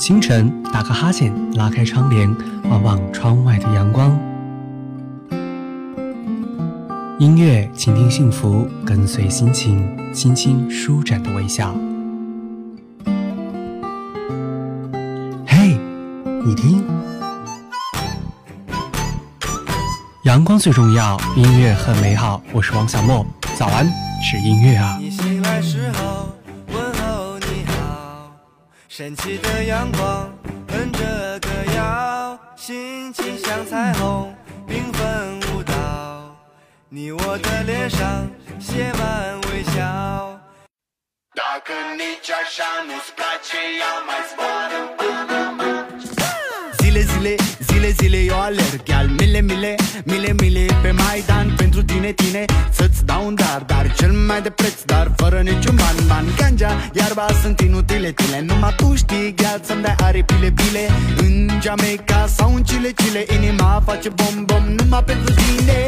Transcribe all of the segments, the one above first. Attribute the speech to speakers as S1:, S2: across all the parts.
S1: 清晨，打个哈欠，拉开窗帘，望望窗外的阳光。音乐，倾听幸福，跟随心情，轻轻舒展的微笑。嘿，你听，阳光最重要，音乐很美好。我是王小莫，早安，是音乐啊。
S2: 你醒来时候，神奇的阳光，哼着歌谣，心情像彩虹，缤纷舞蹈。你我的脸上写满微笑。
S3: Zile, zile, zile, zile eu alerg. Al mile, mile, mile, mile Pe Maidan pentru tine, tine. Să-ți dau un dar, dar cel mai de preț Dar fără niciun ban, ban. Ganja, iarba sunt inutile, tile Numai tu știi, gheal să-mi dai aripile, bile. În Jamaica sau în Chile, Chile Inima face bom, bom. Numai pentru tine.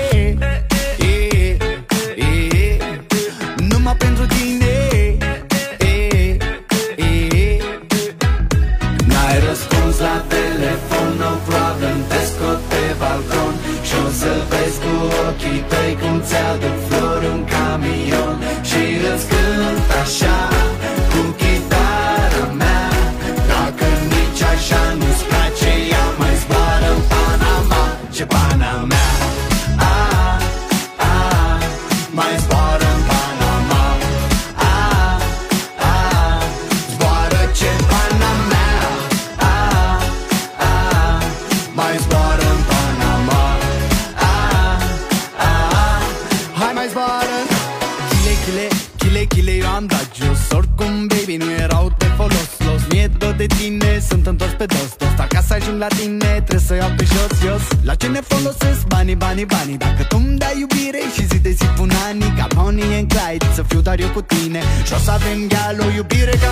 S3: E, e, e, Numai pentru tine another banii, banii, banii Dacă tu îmi dai iubire Și zi de zi pun ani Ca Bonnie and Clyde Să fiu doar eu cu tine. Și o să avem gal O iubire ca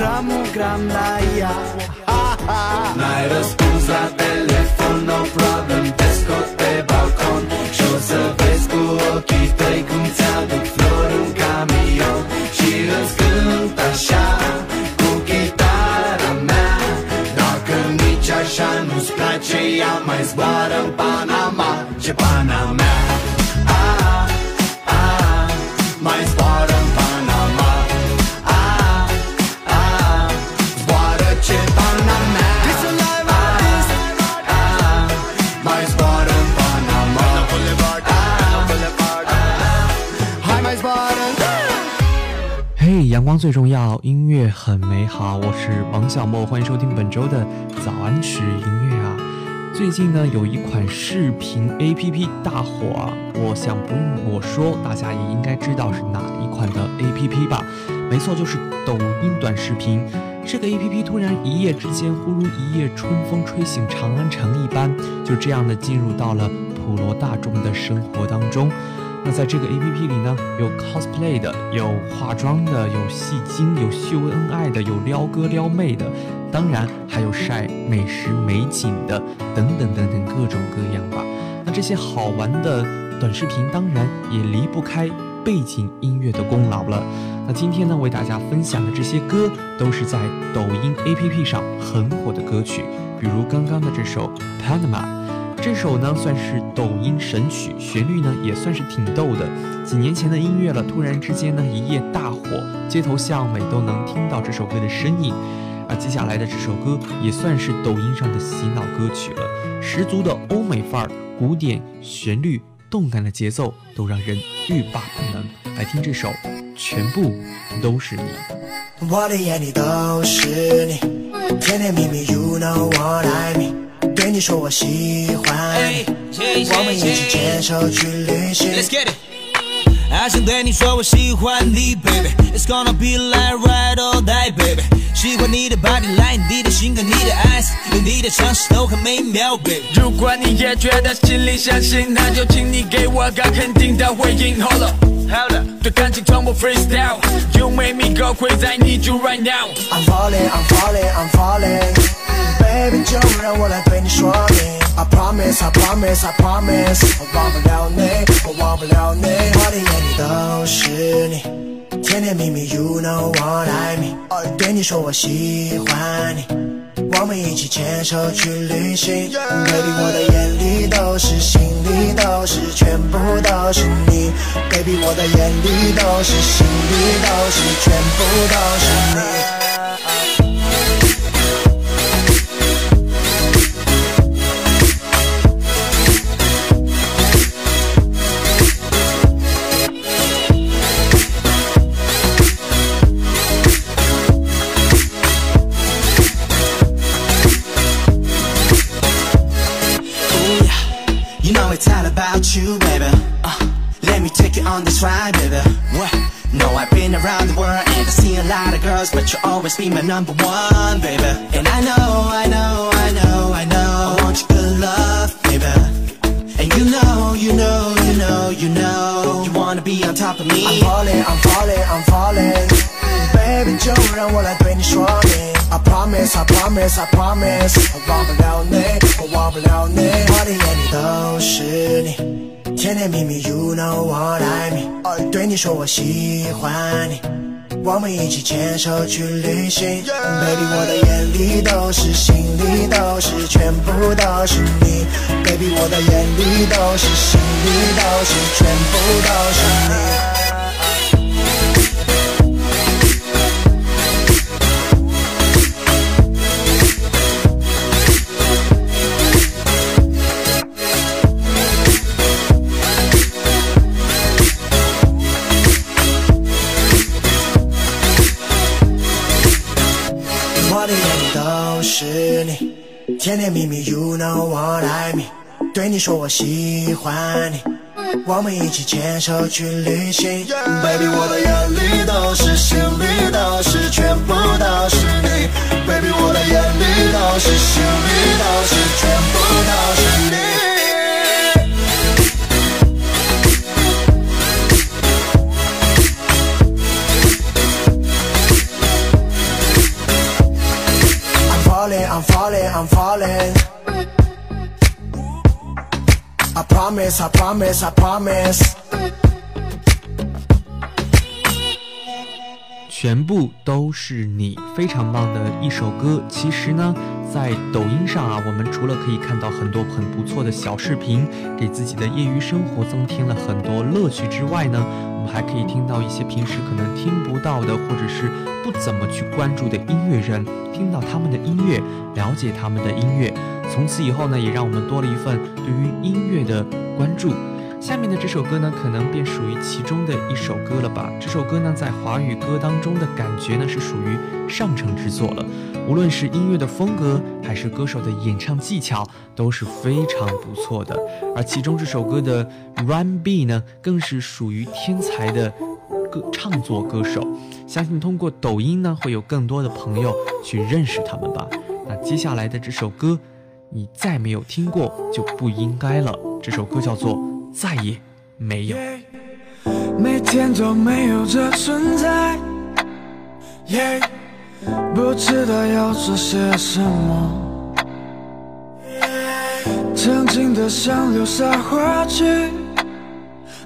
S3: calitate, dau gramul gram la ea. Ha, ha. N-ai răspuns la telefon, no problem Te scot pe balcon. Și o să vezi cu ochii tăi Cum ți-aduc flori un camion. Și îți cânt așa Cu chitara mea. Dacă nici așa nu-ți place Ea mai zboară în Panama. Ce pana
S1: 阳光最重要，音乐很美好。我是王小莫，欢迎收听本周的早安时音乐啊。最近呢，有一款视频 APP 大火啊，我想不用我说，大家也应该知道是哪一款的 APP 吧？没错，就是抖音短视频。这个 APP 突然一夜之间，忽如一夜春风吹醒长安城一般，就这样的进入到了普罗大众的生活当中。那在这个 A P P 里呢，有 cosplay 的，有化妆的，有戏精，有秀恩爱的，有撩哥撩妹的，当然还有晒美食美景的，等等等等各种各样吧。那这些好玩的短视频，当然也离不开背景音乐的功劳了。那今天呢，为大家分享的这些歌，都是在抖音 A P P 上很火的歌曲，比如刚刚的这首 Panama。这首呢算是抖音神曲，旋律呢也算是挺逗的。几年前的音乐了，突然之间呢一夜大火，街头巷尾都能听到这首歌的身影。而接下来的这首歌也算是抖音上的洗脑歌曲了，十足的欧美范儿，古典旋律，动感的节奏都让人欲罢不能。来听这首，全部都是你。
S4: 我的眼里都是你，甜甜蜜蜜，You know what I mean。对你说我喜欢你，我们一起牵手去旅行。
S5: Let's get it. 还想对你说我喜欢你，baby。It's gonna be like ride or die, baby。喜欢你的 body line，你的性格，你的 eyes，有你的尝试都很美妙，baby。
S6: 如果你也觉得心里相信，那就请你给我个肯定的回应。Hold up, hold up，对感情从不 freestyle。You make me go crazy, I need you right now。
S4: I'm falling, I'm falling, I'm falling。让我来对你说明。I promise, I promise, I promise。我忘不了你，我忘不了你。我的眼里都是你，甜甜蜜蜜，You know what I mean。对你说我喜欢你，我们一起牵手去旅行。Baby，我的眼里都是，心里都是，全部都是你。Baby，我的眼里都是，心里都是，全部都是你。know it's all about you, baby. Uh, let me take you on this ride, baby. What? No, I've been around the world and I see a lot of girls, but you'll always be my number one, baby. And I know, I know, I know, I know. I want your good love, baby. And you know, you know, you know, you know, you wanna be on top of me. I'm falling, I'm falling, I'm falling. Baby，就让我来对你说明。 I promise, I promise, I promise。我忘不了你，我忘不了你。我的眼里都是你，甜甜蜜蜜，You know what I mean。对你说我喜欢你，我们一起牵手去旅行。Baby，我的眼里都是，心里都是，全部都是你。Baby，我的眼里都是，心里都是，全部都是你。甜甜蜜蜜，You know what I mean。对你说我喜欢你，我们一起牵手去旅行。Baby，我的眼里都是，心里都是，全部都是你。Baby，我的眼里都是，心里都是，全部都是你。I'm falling, I'm falling. I promise, I promise, I promise.
S1: 全部都是你，非常棒的一首歌。其实呢，在抖音上啊，我们除了可以看到很多很不错的小视频，给自己的业余生活增添了很多乐趣之外呢，我们还可以听到一些平时可能听不到的，或者是不怎么去关注的音乐人，听到他们的音乐，了解他们的音乐。从此以后呢，也让我们多了一份对于音乐的关注。下面的这首歌呢，可能便属于其中的一首歌了吧。这首歌呢，在华语歌当中的感觉呢，是属于上乘之作了。无论是音乐的风格，还是歌手的演唱技巧，都是非常不错的。而其中这首歌的 Run B 呢，更是属于天才的歌唱作歌手。相信通过抖音呢，会有更多的朋友去认识他们吧。那接下来的这首歌，你再没有听过就不应该了。这首歌叫做。再也没有。
S6: 每天都没有这存在，耶，不知道要做些什么，曾经的想留下话去，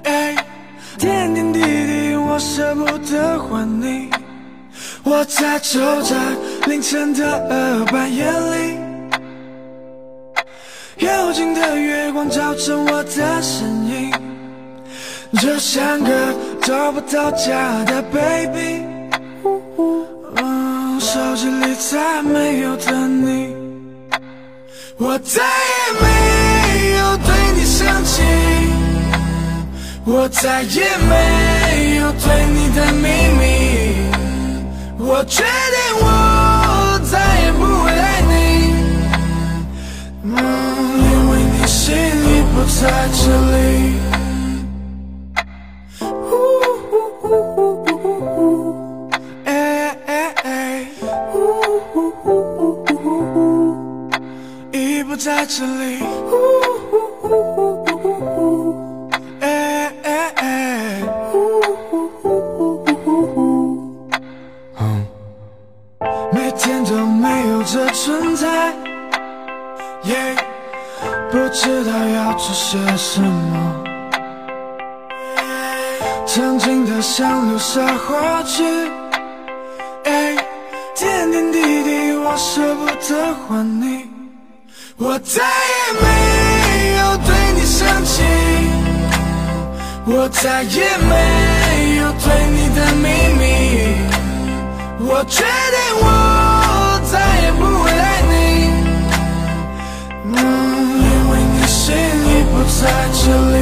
S6: 哎，点点滴滴我舍不得还你，我在走在凌晨的半夜里。幽
S7: 静的月光照成我的身影，就像个找不到家的 baby。嗯，手机里再没有的你，我再也没有对你生气，我再也没有对你的秘密，我决定我再也不会爱你。在这里。已不在这里。不知道要做些什么，曾经的像流沙滑去，哎，点点滴滴我舍不得还你，我再也没有对你生气，我再也没有对你的秘密，我决定我再也不会爱你。嗯，因为你心里不在这里。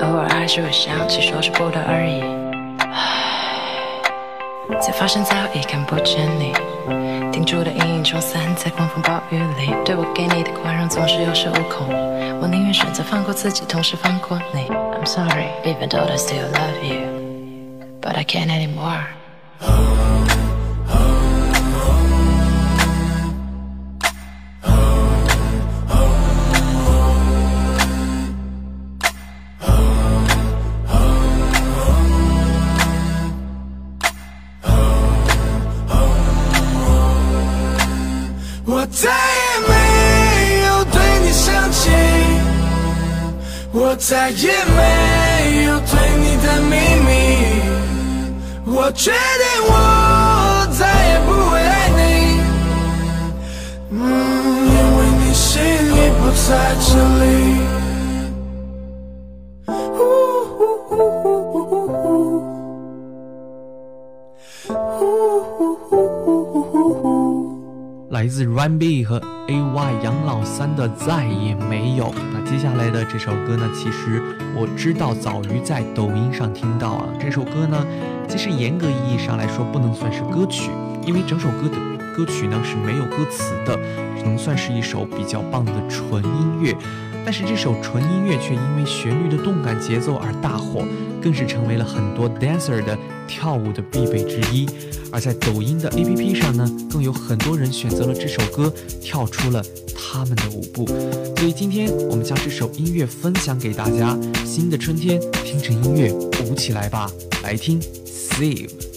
S8: 偶尔还是会想起，说是不得而已。才发现早已看不见你，停住的阴影冲散在狂风暴雨里。对我给你的宽容总是有恃无恐，我宁愿选择放过自己，同时放过你。I'm sorry, even though I still love you, but I can't anymore.
S7: 再也没有对你的秘密，我决定我再也不会爱你。嗯，因为你心里不在这里。
S1: 来自 Run B 和 AY 杨老三的再也没有。那接下来的这首歌呢，其实我知道早于在抖音上听到啊。这首歌呢，其实严格意义上来说不能算是歌曲，因为整首歌的歌曲呢是没有歌词的，只能算是一首比较棒的纯音乐。但是这首纯音乐却因为旋律的动感节奏而大火，更是成为了很多 dancer 的跳舞的必备之一。而在抖音的 APP 上呢，更有很多人选择了这首歌，跳出了他们的舞步。所以今天我们将这首音乐分享给大家。新的春天，听着音乐舞起来吧！来听 Save。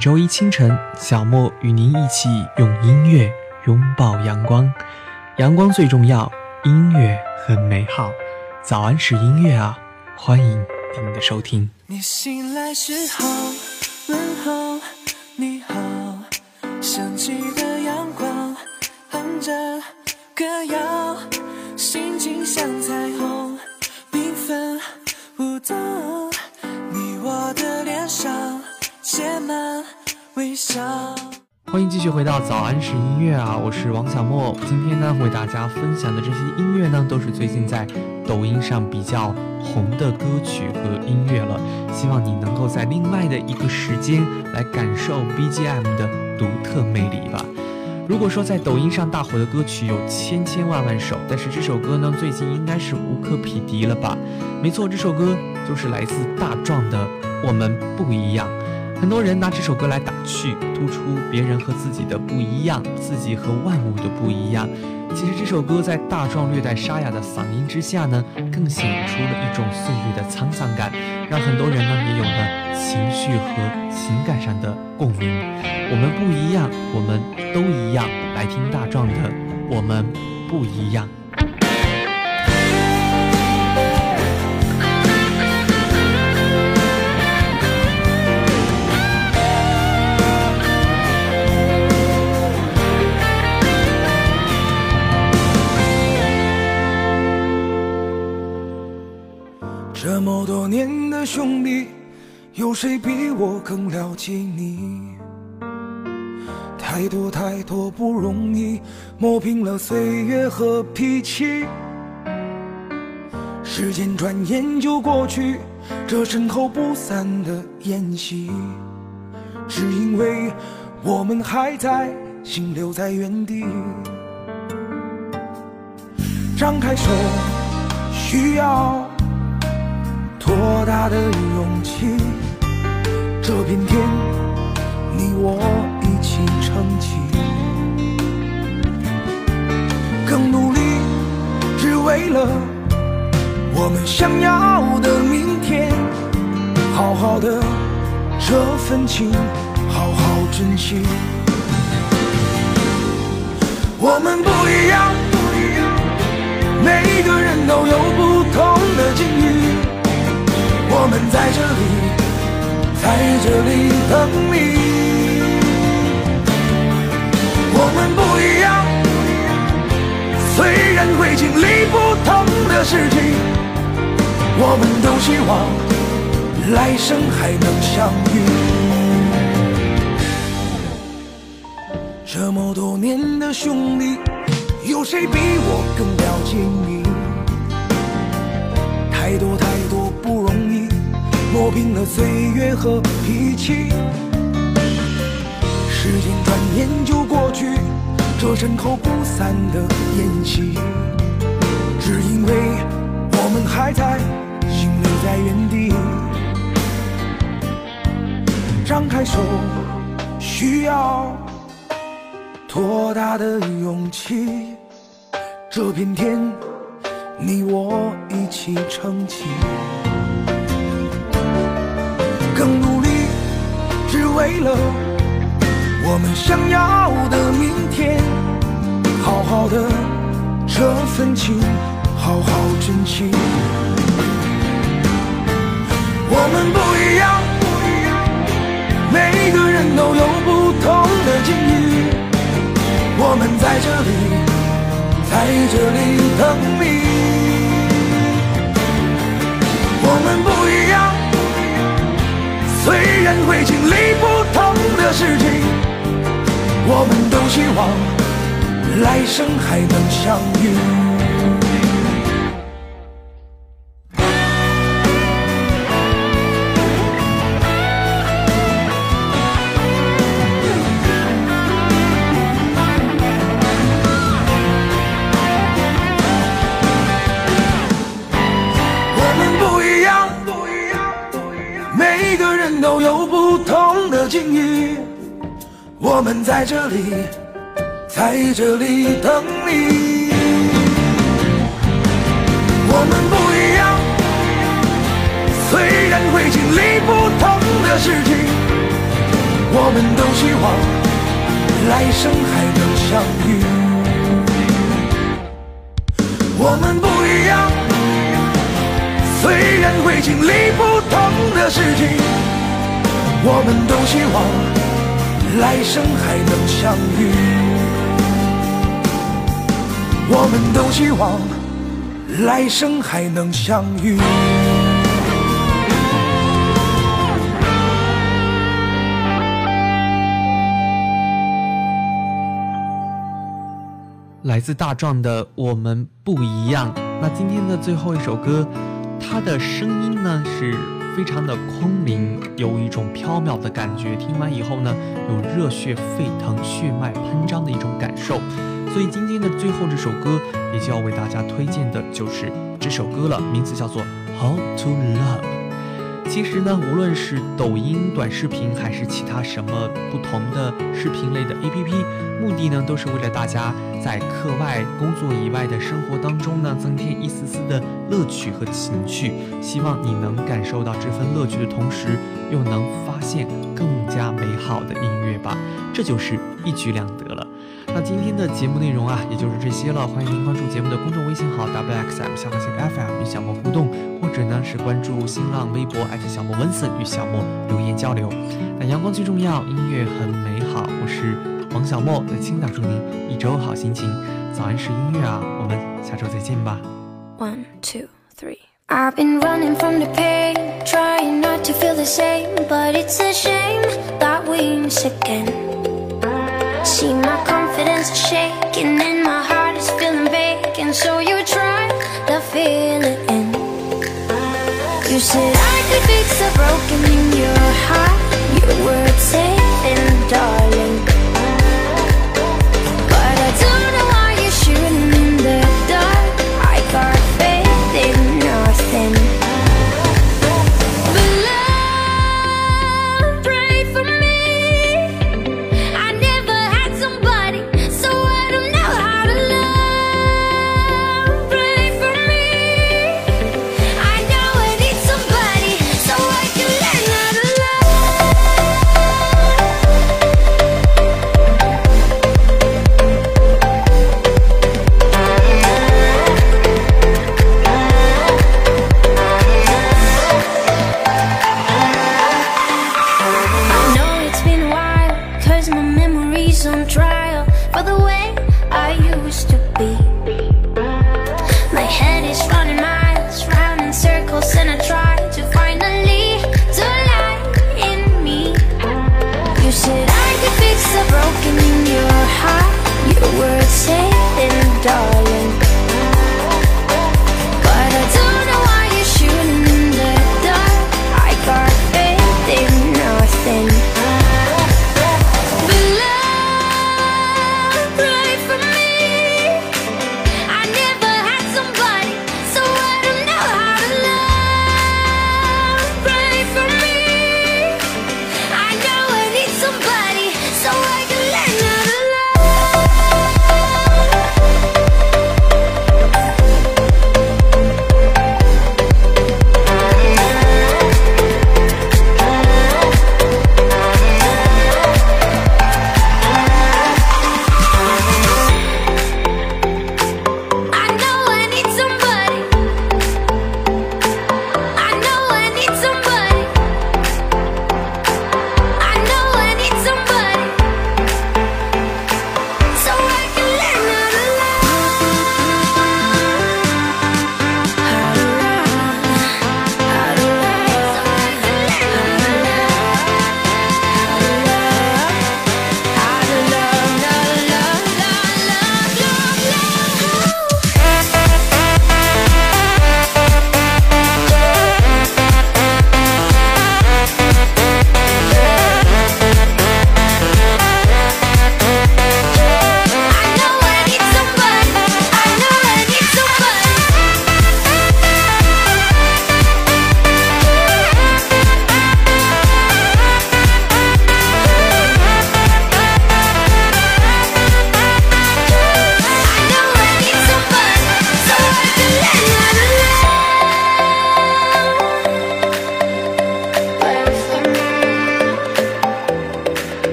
S1: 周一清晨，小莫与您一起用音乐拥抱阳光。阳光最重要，音乐很美好。早安是音乐啊，欢迎您的收听。
S6: 你醒来时候问候你好，升起的阳光哼着歌谣，心情像彩
S1: 欢迎继续回到早安是音乐啊，我是王小莫。今天呢，为大家分享的这些音乐呢，都是最近在抖音上比较红的歌曲和音乐了。希望你能够在另外的一个时间来感受 BGM 的独特魅力吧。如果说在抖音上大火的歌曲有千千万万首，但是这首歌呢，最近应该是无可匹敌了吧？没错，这首歌就是来自大壮的《我们不一样》。很多人拿这首歌来打趣，突出别人和自己的不一样，自己和万物的不一样。其实这首歌在大壮略带沙哑的嗓音之下呢，更显出了一种岁月的沧桑感，让很多人呢也有了情绪和情感上的共鸣。我们不一样，我们都一样。来听大壮的《我们不一样》。
S6: 兄弟，有谁比我更了解你？太多太多不容易，磨平了岁月和脾气。时间转眼就过去，这身后不散的宴席，只因为我们还在，心留在原地。张开手，需要。多大的勇气？这片天，你我一起撑起。更努力，只为了我们想要的明天。好好的这份情，好好珍惜。我们不一样，不一样每个人都有不同的境遇。在这里，在这里等你。我们不一样，虽然会经历不同的事情，我们都希望来生还能相遇。这么多年的兄弟，有谁比我更了解你？太多。磨平了岁月和脾气，时间转眼就过去，这身后不散的宴席，只因为我们还在，心留在原地。张开手，需要多大的勇气？这片天，你我一起撑起。更努力，只为了我们想要的明天。好好的这份情，好好珍惜。我们不一样，每个人都有不同的境遇。我们在这里，在这里等你。虽然会经历不同的事情，我们都希望来生还能相遇。在这里等你。我们不一样，虽然会经历不同的事情，我们都希望来生还能相遇。我们不一样，虽然会经历不同的事情，我们都希望来生还能相遇。我们都希望来生还能相遇。
S1: 来自大壮的《我们不一样》。那今天的最后一首歌，它的声音呢是非常的空灵，有一种飘渺的感觉。听完以后呢，有热血沸腾、血脉喷张的一种感受。所以今天的最后这首歌，也就要为大家推荐的就是这首歌了，名字叫做《How to Love》。其实呢，无论是抖音短视频，还是其他什么不同的视频类的 APP，目的呢，都是为了大家在课外、工作以外的生活当中呢，增添一丝丝的乐趣和情趣。希望你能感受到这份乐趣的同时，又能发现更加美好的音乐吧，这就是一举两得了。那今天的节目内容啊，也就是这些了。欢迎您关注节目的公众微信号 wxm 小可星 FM 与小莫互动，或者呢是关注新浪微博艾特小莫温森与小莫留言交流。那阳光最重要，音乐很美好。我是王小莫，在青岛祝您一周好心情。早安是音乐啊，我们下周再见吧。
S9: One, two, three. I've been running from the pain, trying not to feel the same, but it's a shame that we miss again. See my confidence is shaking and my heart is feeling vacant, so you try to fill it in. You said I could fix the broken in your heart. Your words safe the dark.